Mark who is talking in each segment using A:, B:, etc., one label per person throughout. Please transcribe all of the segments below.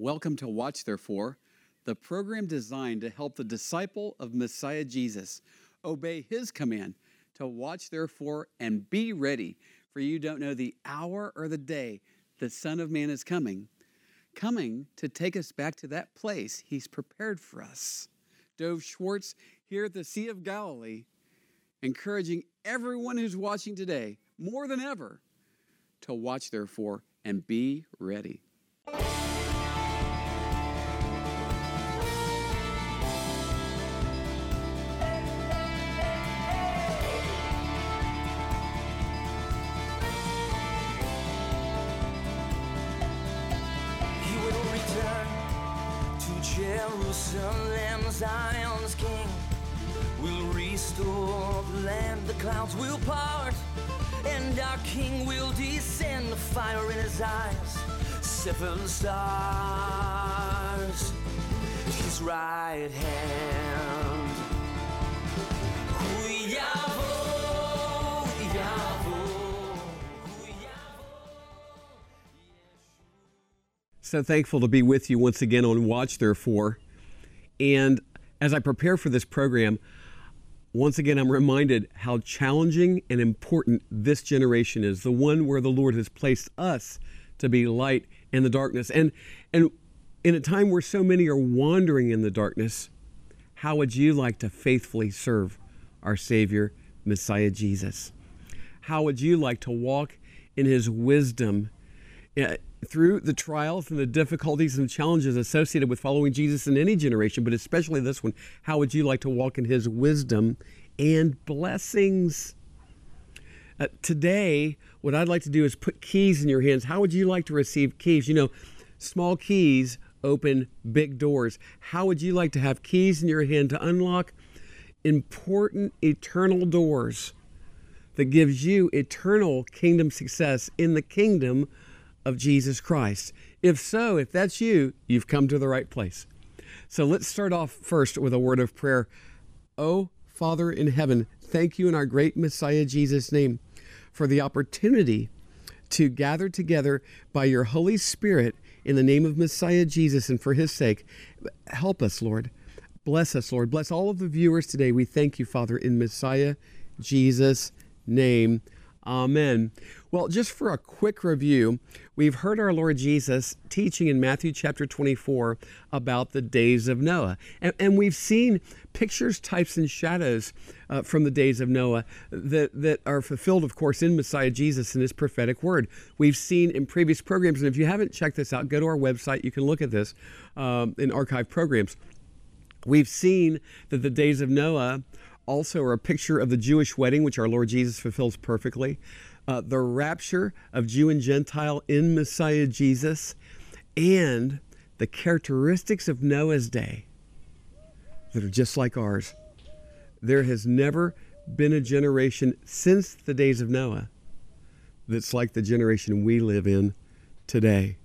A: Welcome to Watch Therefore, the program designed to help the disciple of Messiah Jesus obey his command to watch therefore and be ready, for you don't know the hour or the day the Son of Man is coming, coming to take us back to that place he's prepared for us. Dov Schwartz here at the Sea of Galilee, encouraging everyone who's watching today more than ever to watch therefore and be ready.
B: Jerusalem, Zion's King. Will restore the land, the clouds will part, and our King will descend, the fire in his eyes, seven stars, his right hand.
A: So thankful to be with you once again on Watch Therefore. And as I prepare for this program, once again, I'm reminded how challenging and important this generation is, the one where the Lord has placed us to be light in the darkness. And, and in a time where so many are wandering in the darkness, how would you like to faithfully serve our Savior, Messiah Jesus? How would you like to walk in His wisdom? Eh, through the trials and the difficulties and challenges associated with following Jesus in any generation, but especially this one, how would you like to walk in his wisdom and blessings? Uh, today, what I'd like to do is put keys in your hands. How would you like to receive keys? You know, small keys open big doors. How would you like to have keys in your hand to unlock important eternal doors that gives you eternal kingdom success in the kingdom of Jesus Christ. If so, if that's you, you've come to the right place. So let's start off first with a word of prayer. Oh, Father in heaven, thank you in our great Messiah Jesus' name for the opportunity to gather together by your Holy Spirit in the name of Messiah Jesus and for his sake. Help us, Lord. Bless us, Lord. Bless all of the viewers today. We thank you, Father, in Messiah Jesus' name. Amen. Well, just for a quick review, we've heard our Lord Jesus teaching in Matthew chapter 24 about the days of Noah. And, and we've seen pictures, types, and shadows uh, from the days of Noah that, that are fulfilled, of course, in Messiah Jesus and his prophetic word. We've seen in previous programs, and if you haven't checked this out, go to our website. You can look at this um, in archive programs. We've seen that the days of Noah also are a picture of the Jewish wedding, which our Lord Jesus fulfills perfectly, uh, the rapture of Jew and Gentile in Messiah Jesus, and the characteristics of Noah's day that are just like ours. There has never been a generation since the days of Noah that's like the generation we live in today.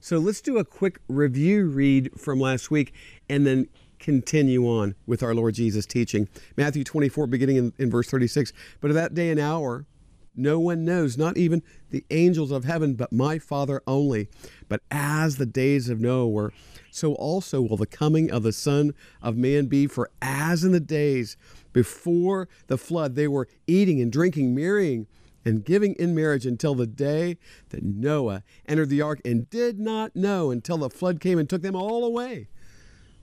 A: So let's do a quick review read from last week and then continue on with our Lord Jesus teaching. Matthew 24, beginning in, in verse 36. But of that day and hour, no one knows, not even the angels of heaven, but my Father only. But as the days of Noah were, so also will the coming of the Son of Man be. For as in the days before the flood, they were eating and drinking, marrying and giving in marriage until the day that Noah entered the ark and did not know until the flood came and took them all away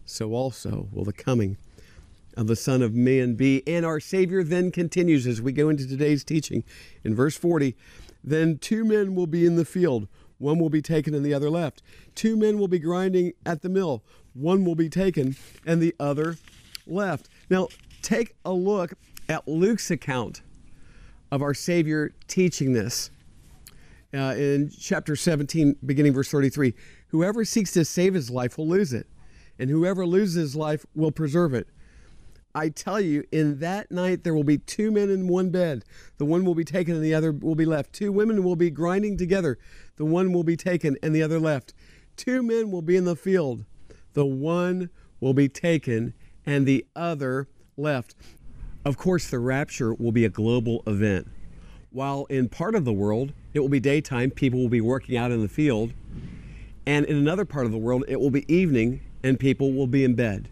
A: so also will the coming of the Son of Man be. And our Savior then continues as we go into today's teaching in verse 40 Then two men will be in the field, one will be taken and the other left. Two men will be grinding at the mill, one will be taken and the other left. Now, take a look at Luke's account of our Savior teaching this. Uh, in chapter 17, beginning verse 33 Whoever seeks to save his life will lose it and whoever loses his life will preserve it. I tell you, in that night there will be two men in one bed. The one will be taken and the other will be left. Two women will be grinding together. The one will be taken and the other left. Two men will be in the field. The one will be taken and the other left. Of course, the rapture will be a global event. While in part of the world, it will be daytime, people will be working out in the field And in another part of the world, it will be evening and people will be in bed.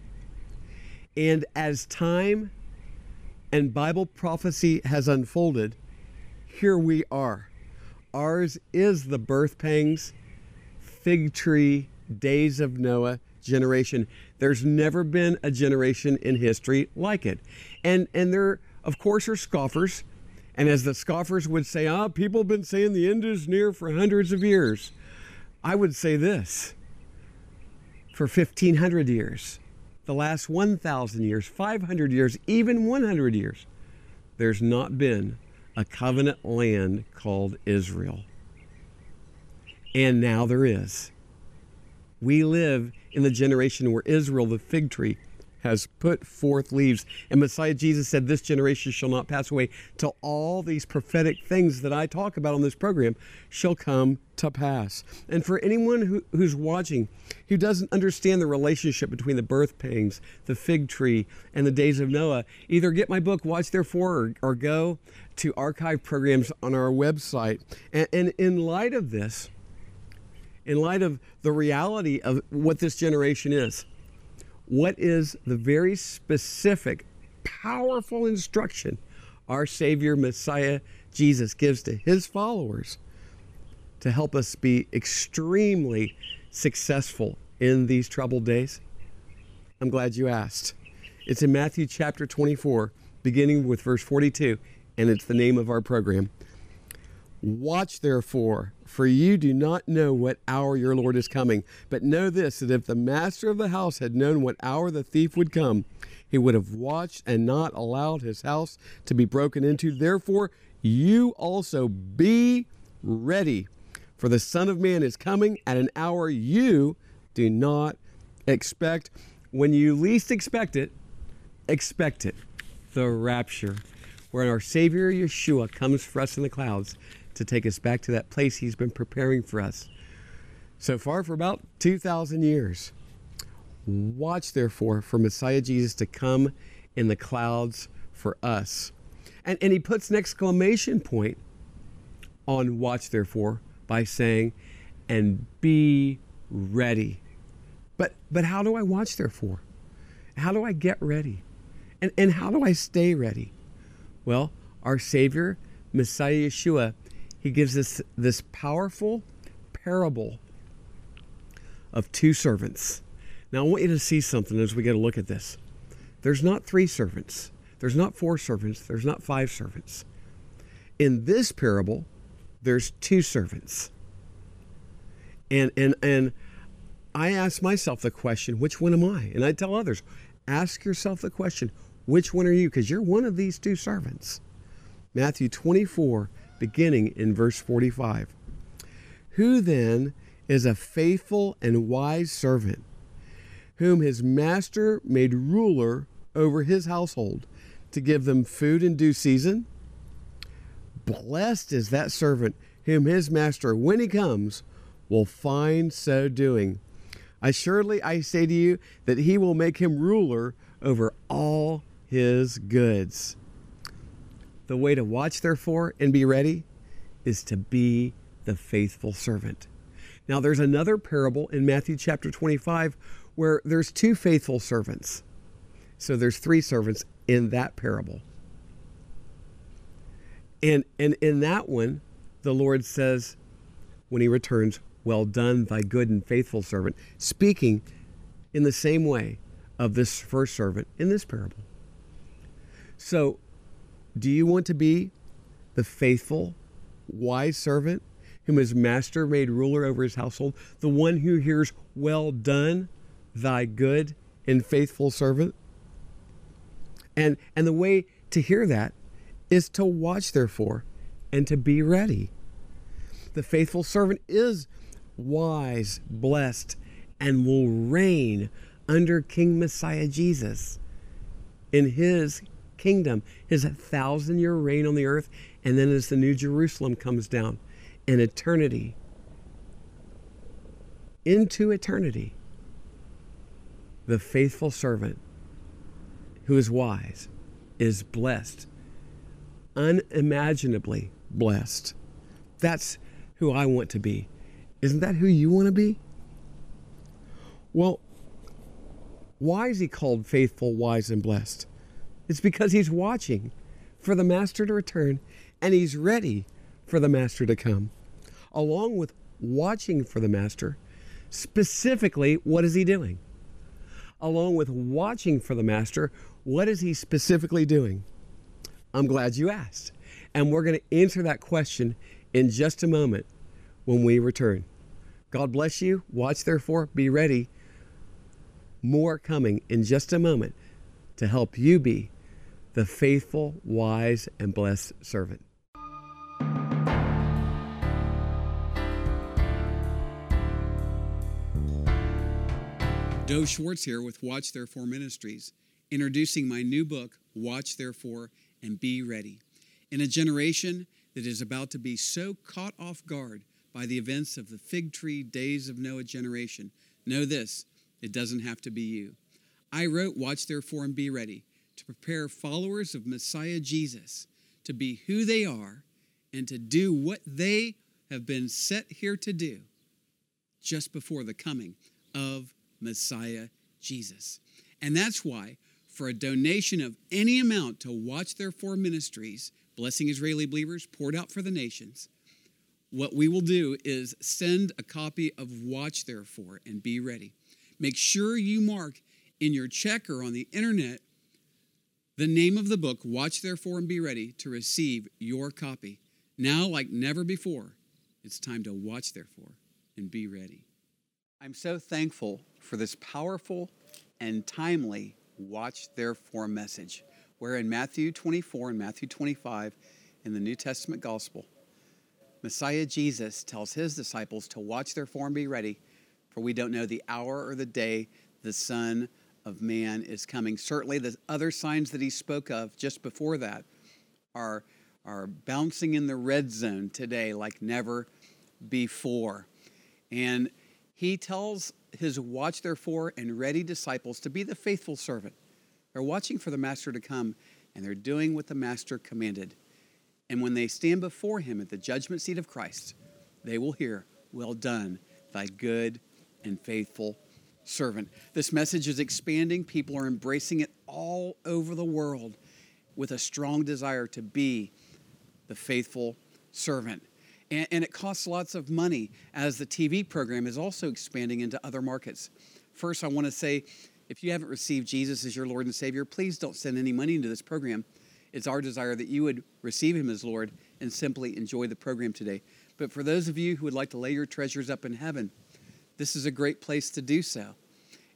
A: And as time and Bible prophecy has unfolded, here we are. Ours is the birth pangs, fig tree, days of Noah generation. There's never been a generation in history like it. And and there of course are scoffers. And as the scoffers would say, ah, people have been saying the end is near for hundreds of years. I would say this for 1500 years, the last 1,000 years, 500 years, even 100 years, there's not been a covenant land called Israel. And now there is. We live in the generation where Israel, the fig tree, has put forth leaves. And Messiah Jesus said, This generation shall not pass away till all these prophetic things that I talk about on this program shall come to pass. And for anyone who, who's watching who doesn't understand the relationship between the birth pangs, the fig tree, and the days of Noah, either get my book, Watch Therefore, or, or go to archive programs on our website. And, and in light of this, in light of the reality of what this generation is, what is the very specific, powerful instruction our Savior Messiah Jesus gives to his followers to help us be extremely successful in these troubled days? I'm glad you asked. It's in Matthew chapter 24, beginning with verse 42, and it's the name of our program. Watch therefore, for you do not know what hour your Lord is coming. But know this that if the master of the house had known what hour the thief would come, he would have watched and not allowed his house to be broken into. Therefore, you also be ready, for the Son of Man is coming at an hour you do not expect. When you least expect it, expect it the rapture, where our Savior Yeshua comes for us in the clouds to take us back to that place He's been preparing for us so far for about 2,000 years. Watch, therefore, for Messiah Jesus to come in the clouds for us. And, and he puts an exclamation point on watch, therefore, by saying, and be ready. But, but how do I watch, therefore? How do I get ready? And, and how do I stay ready? Well, our Savior, Messiah Yeshua, he gives us this powerful parable of two servants. Now, I want you to see something as we get a look at this. There's not three servants, there's not four servants, there's not five servants. In this parable, there's two servants. And, and, and I ask myself the question, which one am I? And I tell others, ask yourself the question, which one are you? Because you're one of these two servants. Matthew 24, beginning in verse 45. Who then is a faithful and wise servant, whom his master made ruler over his household to give them food in due season? Blessed is that servant whom his master, when he comes, will find so doing. Assuredly, I say to you that he will make him ruler over all his goods. The way to watch, therefore, and be ready is to be the faithful servant. Now, there's another parable in Matthew chapter 25 where there's two faithful servants. So there's three servants in that parable. And, and in that one, the Lord says, when he returns, Well done, thy good and faithful servant, speaking in the same way of this first servant in this parable. So, do you want to be the faithful, wise servant whom his master made ruler over his household, the one who hears, Well done, thy good and faithful servant? And, and the way to hear that is to watch, therefore, and to be ready. The faithful servant is wise, blessed, and will reign under King Messiah Jesus in his kingdom, his thousand year reign on the earth, and then as the New Jerusalem comes down in eternity, into eternity, the faithful servant who is wise is blessed, unimaginably blessed. That's who I want to be. Isn't that who you want to be?
C: Well, why is he called faithful, wise, and blessed? It's because he's watching for the master to return and he's ready for the master to come. Along with watching for the master, specifically, what is he doing? Along with watching for the master, what is he specifically doing? I'm glad you asked. And we're going to answer that question in just a moment when we return. God bless you. Watch, therefore, be ready. More coming in just a moment to help you be the faithful, wise, and blessed servant.
A: Dov Schwartz here with Watch Therefore Ministries, introducing my new book, Watch Therefore and Be Ready. In a generation that is about to be so caught off guard by the events of the fig tree days of Noah generation, know this it doesn't have to be you. I wrote Watch Therefore and Be Ready prepare followers of Messiah Jesus to be who they are and to do what they have been set here to do just before the coming of Messiah Jesus. And that's why, for a donation of any amount to Watch Therefore Ministries, blessing Israeli believers poured out for the nations, what we will do is send a copy of Watch Therefore and be ready. Make sure you mark in your check or on the internet the name of the book, Watch Therefore and Be Ready, to receive your copy. Now, like never before, it's time to watch, therefore, and be ready. I'm so thankful for this powerful and timely Watch Therefore message, where in Matthew 24 and Matthew 25 in the New Testament Gospel, Messiah Jesus tells his disciples to watch therefore and be ready, for we don't know the hour or the day the Son of Man is coming. Certainly, the other signs that he spoke of just before that are, are bouncing in the red zone today like never before. And he tells his watch, therefore, and ready disciples to be the faithful servant. They're watching for the master to come, and they're doing what the master commanded. And when they stand before him at the judgment seat of Christ, they will hear, Well done, thy good and faithful servant. This message is expanding. People are embracing it all over the world with a strong desire to be the faithful servant. And, and, it costs lots of money as the TV program is also expanding into other markets. First, I want to say if you haven't received Jesus as your Lord and Savior, please don't send any money into this program. It's our desire that you would receive Him as Lord and simply enjoy the program today. But for those of you who would like to lay your treasures up in heaven, this is a great place to do so.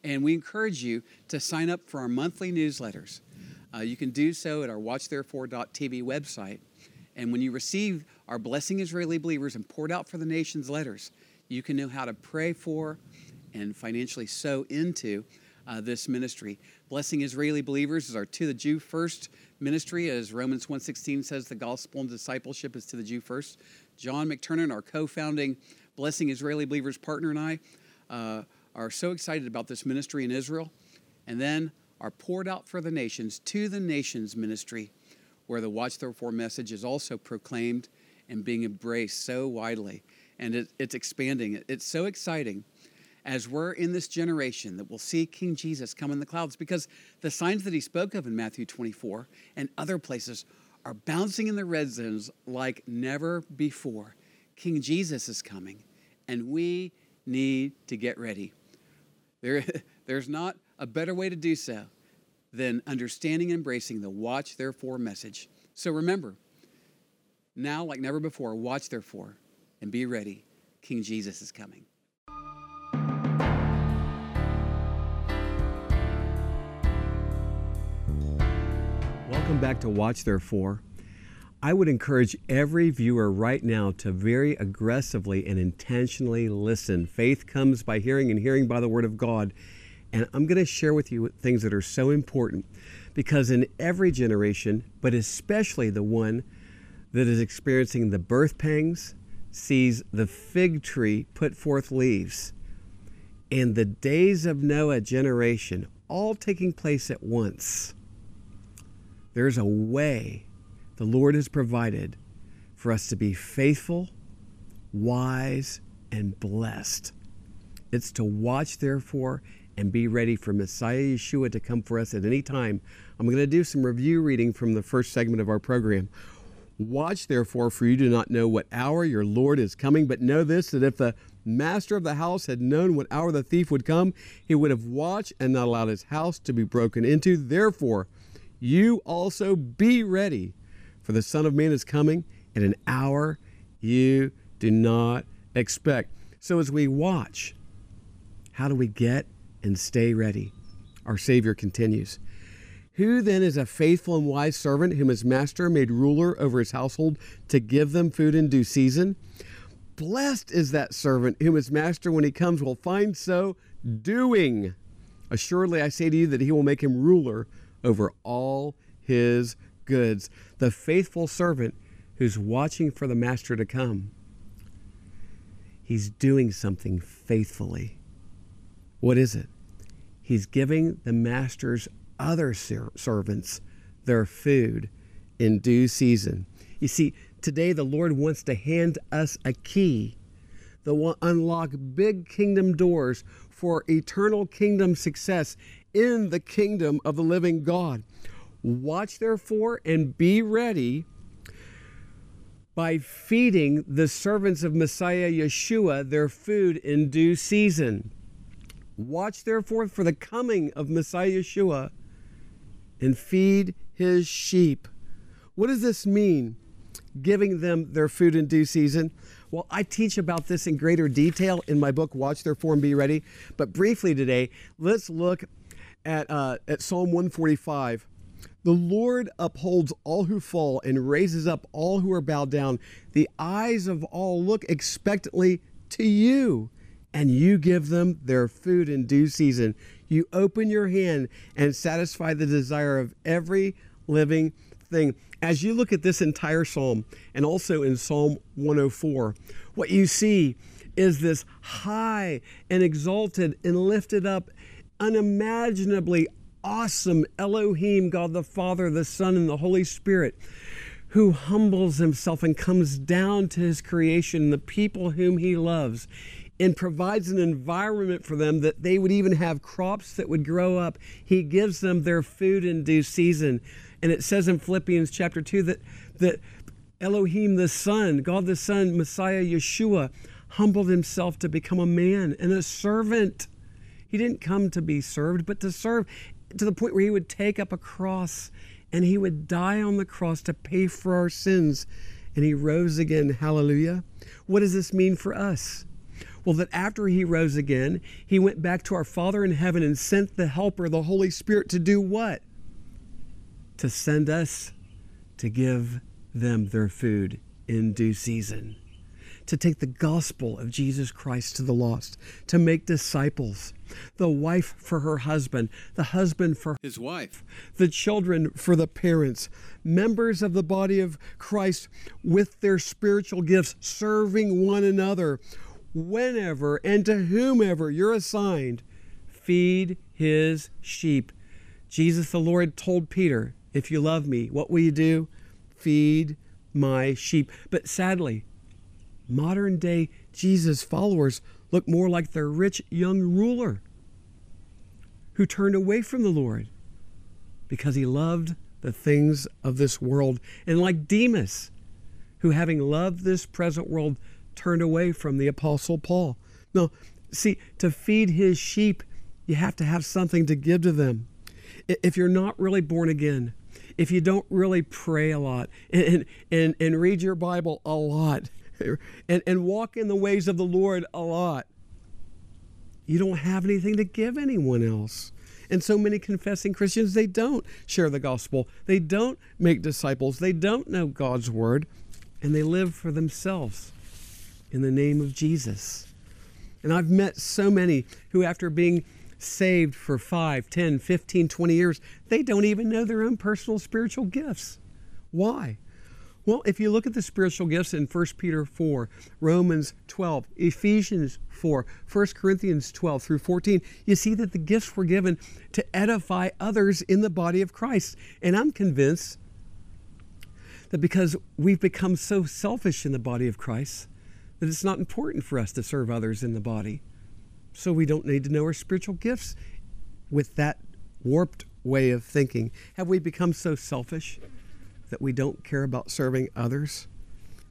A: And we encourage you to sign up for our monthly newsletters. Uh, you can do so at our watchtherefore.tv website. And when you receive our Blessing Israeli Believers and poured out for the nations letters, you can know how to pray for and financially sow into uh, this ministry. Blessing Israeli Believers is our To the Jew First ministry, as Romans 1.16 says, the gospel and discipleship is to the Jew first. John McTernan, our co-founding Blessing Israeli Believers partner and I, uh, are so excited about this ministry in Israel. And then our poured out for the nations, to the nations ministry, where the Watch Therefore message is also proclaimed and being embraced so widely. And it, it's expanding. It's so exciting as we're in this generation that will see King Jesus come in the clouds because the signs that he spoke of in Matthew 24 and other places are bouncing in the red zones like never before. King Jesus is coming, and we need to get ready. There, there's not a better way to do so than understanding and embracing the watch, therefore message. So remember, now like never before, watch therefore and be ready. King Jesus is coming.
C: Welcome back to Watch Therefore. I would encourage every viewer right now to very aggressively and intentionally listen. Faith comes by hearing, and hearing by the Word of God. And I'm going to share with you things that are so important because in every generation, but especially the one that is experiencing the birth pangs, sees the fig tree put forth leaves, and the days of Noah generation all taking place at once. There's a way the Lord has provided for us to be faithful, wise, and blessed.
A: It's to watch, therefore, and be ready for Messiah Yeshua to come for us at any time. I'm going to do some review reading from the first segment of our program. Watch, therefore, for you do not know what hour your Lord is coming, but know this that if the master of the house had known what hour the thief would come, he would have watched and not allowed his house to be broken into. Therefore, you also be ready, for the Son of Man is coming in an hour you do not expect. So, as we watch, how do we get and stay ready? Our Savior continues. Who then is a faithful and wise servant whom his master made ruler over his household to give them food in due season? Blessed is that servant whom his master, when he comes, will find so doing. Assuredly, I say to you that he will make him ruler over all his goods. The faithful servant who's watching for the master to come. He's doing something faithfully. What is it? He's giving the master's other ser- servants their food in due season. You see, today the Lord wants to hand us a key that will unlock big kingdom doors for eternal kingdom success in the kingdom of the living God. Watch therefore and be ready by feeding the servants of Messiah Yeshua their food in due season. Watch therefore for the coming of Messiah Yeshua and feed his sheep. What does this mean? Giving them their food in due season. Well, I teach about this in greater detail in my book, Watch Therefore and Be Ready. But briefly today, let's look at, uh, at Psalm 145. The Lord upholds all who fall and raises up all who are bowed down. The eyes of all look expectantly to you, and you give them their food in due season. You open your hand and satisfy the desire of every living thing. As you look at this entire psalm, and also in Psalm 104, what you see is this high and exalted and lifted up, unimaginably awesome Elohim, God the Father, the Son, and the Holy Spirit, who humbles himself and comes down to his creation, the people whom he loves, and provides an environment for them that they would even have crops that would grow up. He gives them their food in due season. And it says in Philippians chapter 2 that, that Elohim the Son, God the Son, Messiah Yeshua, humbled himself to become a man and a servant. He didn't come to be served, but to serve to the point where he would take up a cross and he would die on the cross to pay for our sins. And he rose again. Hallelujah. What does this mean for us? Well, that after he rose again, he went back to our Father in heaven and sent the Helper, the Holy Spirit, to do what? To send us to give them their food in due season to take the gospel of Jesus Christ to the lost, to make disciples, the wife for her husband, the husband for his wife, the children for the parents, members of the body of Christ with their spiritual gifts, serving one another whenever and to whomever you're assigned. Feed his sheep. Jesus the Lord told Peter, If you love me, what will you do? Feed my sheep. But sadly, modern day Jesus followers look more like the rich young ruler who turned away from the Lord because he loved the things of this world, and like Demas, who having loved this present world turned away from the Apostle Paul. Now, see, to feed his sheep, you have to have something to give to them. If you're not really born again, if you don't really pray a lot and, and, and read your Bible a lot, and, and walk in the ways of the Lord a lot, you don't have anything to give anyone else. And so many confessing Christians, they don't share the gospel. They don't make disciples. They don't know God's word. And they live for themselves in the name of Jesus. And I've met so many who, after being saved for 5, 10, 15, 20 years, they don't even know their own personal spiritual gifts. Why? Well, if you look at the spiritual gifts in 1 Peter 4, Romans 12, Ephesians 4, 1 Corinthians 12 through 14, you see that the gifts were given to edify others in the body of Christ. And I'm convinced that because we've become so selfish in the body of Christ, that it's not important for us to serve others in the body. so we don't need to know our spiritual gifts with that warped way of thinking? Have we become so selfish that we don't care about serving others?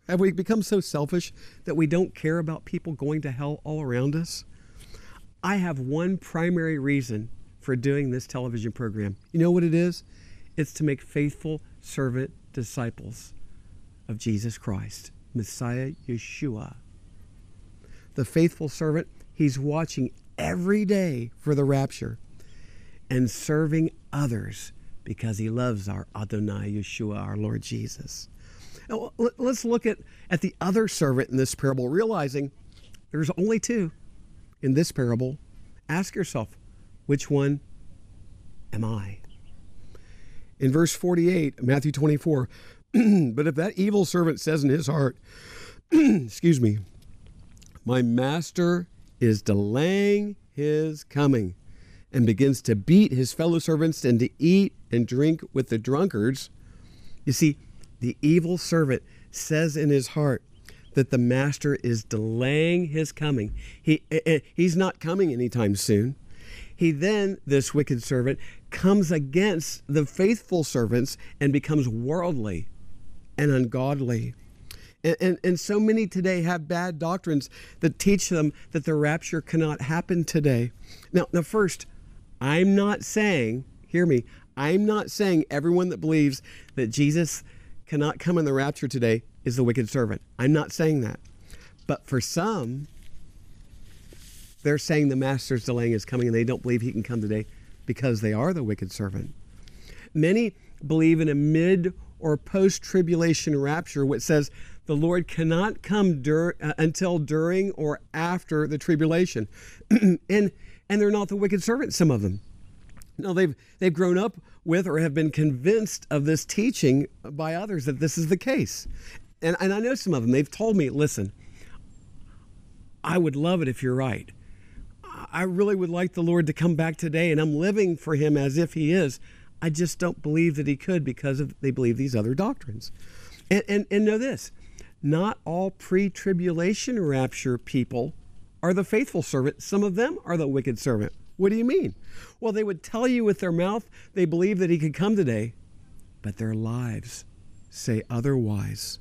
A: Have we become so selfish that we don't care about people going to hell all around us? I have one primary reason for doing this television program. You know what it is? It's to make faithful servant disciples of Jesus Christ, Messiah Yeshua. The faithful servant, he's watching every day for the rapture and serving others because he loves our Adonai Yeshua, our Lord Jesus. Now, let's look at, at the other servant in this parable, realizing there's only two in this parable. Ask yourself, which one am I? In verse 48, Matthew 24, but if that evil servant says in his heart, excuse me, my master is delaying his coming, and begins to beat his fellow servants and to eat and drink with the drunkards. You see, the evil servant says in his heart that the master is delaying his coming. He, eh, eh, he's not coming anytime soon. He then, this wicked servant, comes against the faithful servants and becomes worldly and ungodly. And, and, and, so many today have bad doctrines that teach them that the rapture cannot happen today. Now, now, first, I'm not saying, hear me, I'm not saying everyone that believes that Jesus cannot come in the rapture today is the wicked servant. I'm not saying that. But for some, they're saying the master's delaying his coming and they don't believe he can come today because they are the wicked servant. Many believe in a mid or post tribulation rapture, which says the Lord cannot come dur- uh, until during or after the tribulation. and, and they're not the wicked servant, some of them. No, they've, they've grown up with or have been convinced of this teaching by others that this is the case. And, and I know some of them, they've told me, listen, I would love it if you're right. I really would like the Lord to come back today, and I'm living for Him as if He is. I just don't believe that he could because of they believe these other doctrines. And, and, and know this not all pre tribulation rapture people are the faithful servant, some of them are the wicked servant. What do you mean? Well, they would tell you with their mouth they believe that he could come today, but their lives say otherwise.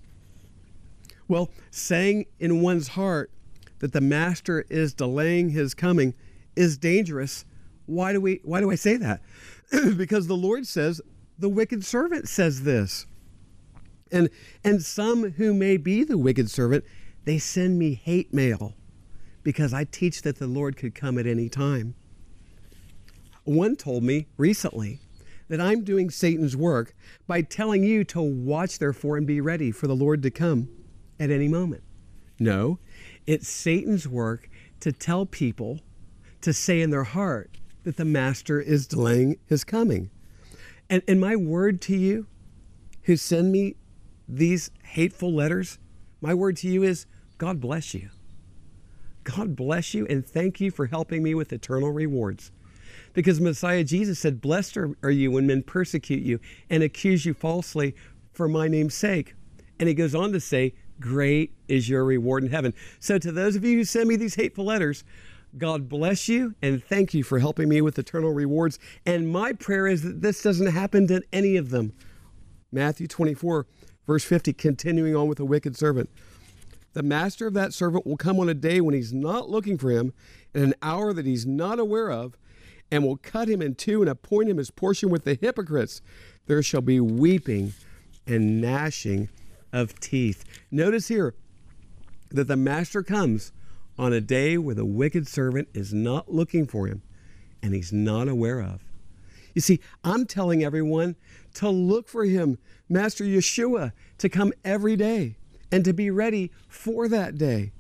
A: Well, saying in one's heart that the master is delaying his coming is dangerous. Why do we why do I say that? because the Lord says, the wicked servant says this. And, and some who may be the wicked servant, they send me hate mail because I teach that the Lord could come at any time. One told me recently that I'm doing Satan's work by telling you to watch, therefore, and be ready for the Lord to come at any moment. No, it's Satan's work to tell people to say in their heart, that the master is delaying his coming. And, and my word to you who send me these hateful letters, my word to you is God bless you. God bless you and thank you for helping me with eternal rewards. Because Messiah Jesus said, Blessed are, you when men persecute you and accuse you falsely for my name's sake. And he goes on to say, Great is your reward in heaven. So, to those of you who send me these hateful letters, God bless you and thank you for helping me with eternal rewards. And my prayer is that this doesn't happen to any of them. Matthew 24, verse 50, continuing on with the wicked servant. The master of that servant will come on a day when he's not looking for him, in an hour that he's not aware of, and will cut him in two and appoint him his portion with the hypocrites. There shall be weeping and gnashing of teeth. Notice here that the master comes on a day where the wicked servant is not looking for him and he's not aware of. You see, I'm telling everyone to look for him, Master Yeshua, to come every day and to be ready for that day.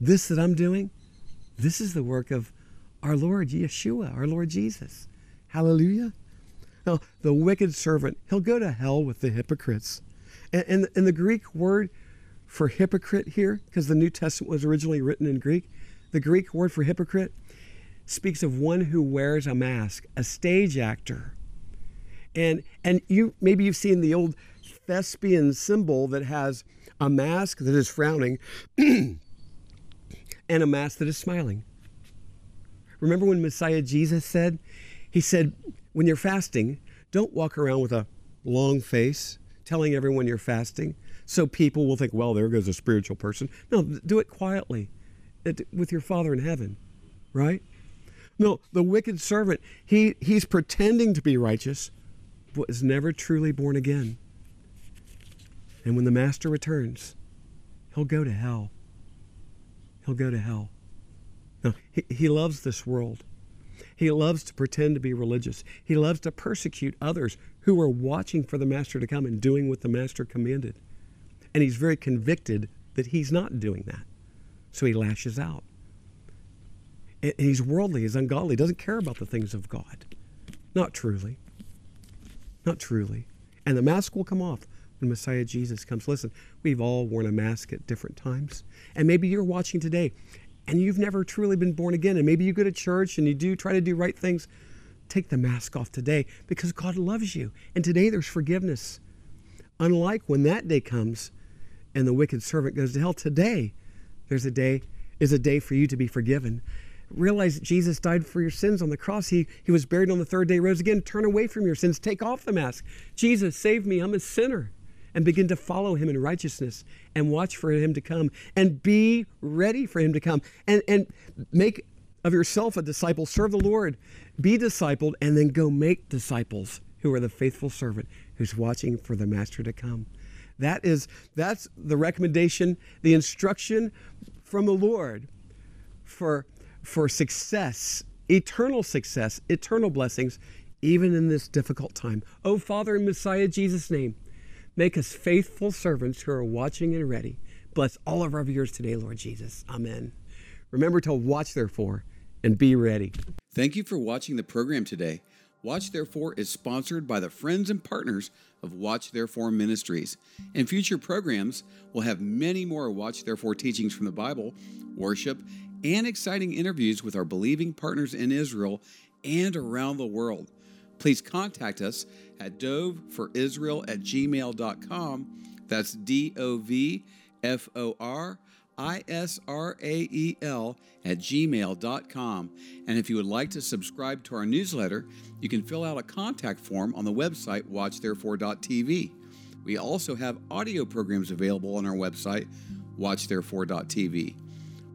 A: This that I'm doing, this is the work of our Lord Yeshua, our Lord Jesus. Hallelujah. Now, the wicked servant, he'll go to hell with the hypocrites. And, and, and the Greek word for hypocrite here, because the New Testament was originally written in Greek, the Greek word for hypocrite speaks of one who wears a mask, a stage actor. And and you maybe you've seen the old thespian symbol that has a mask that is frowning and a mask that is smiling. Remember when Messiah Jesus said, He said, when you're fasting, don't walk around with a long face telling everyone you're fasting so people will think, well, there goes a spiritual person. No, do it quietly with your Father in heaven, right? No, the wicked servant, he, he's pretending to be righteous, but is never truly born again. And when the master returns, he'll go to hell. He'll go to hell. No, he, he loves this world. He loves to pretend to be religious. He loves to persecute others who are watching for the master to come and doing what the master commanded. And he's very convicted that he's not doing that. So he lashes out. And he's worldly, he's ungodly, doesn't care about the things of God. Not truly. Not truly. And the mask will come off when Messiah Jesus comes. Listen, we've all worn a mask at different times. And maybe you're watching today and you've never truly been born again. And maybe you go to church and you do try to do right things. Take the mask off today because God loves you. And today there's forgiveness. Unlike when that day comes and the wicked servant goes to hell, today there's a day is a day for you to be forgiven. Realize Jesus died for your sins on the cross. He, he was buried on the third day, rose again. Turn away from your sins. Take off the mask. Jesus, save me. I'm a sinner. And begin to follow him in righteousness and watch for him to come and be ready for him to come and, and make of yourself a disciple. Serve the Lord. Be discipled and then go make disciples who are the faithful servant who's watching for the master to come. That is that's the recommendation, the instruction from the Lord for for success, eternal success, eternal blessings, even in this difficult time. Oh Father in Messiah Jesus' name, make us faithful servants who are watching and ready. Bless all of our viewers today, Lord Jesus. Amen. Remember to watch, therefore, and be ready.
D: Thank you for watching the program today. Watch Therefore is sponsored by the friends and partners of Watch Therefore Ministries. In future programs, we'll have many more Watch Therefore teachings from the Bible, worship, and exciting interviews with our believing partners in Israel and around the world. Please contact us at dovforisrael at gmail.com. That's D O V F O R I S R A E L at gmail.com. And if you would like to subscribe to our newsletter, you can fill out a contact form on the website watchtherefore.tv. We also have audio programs available on our website, watchtherefore.tv.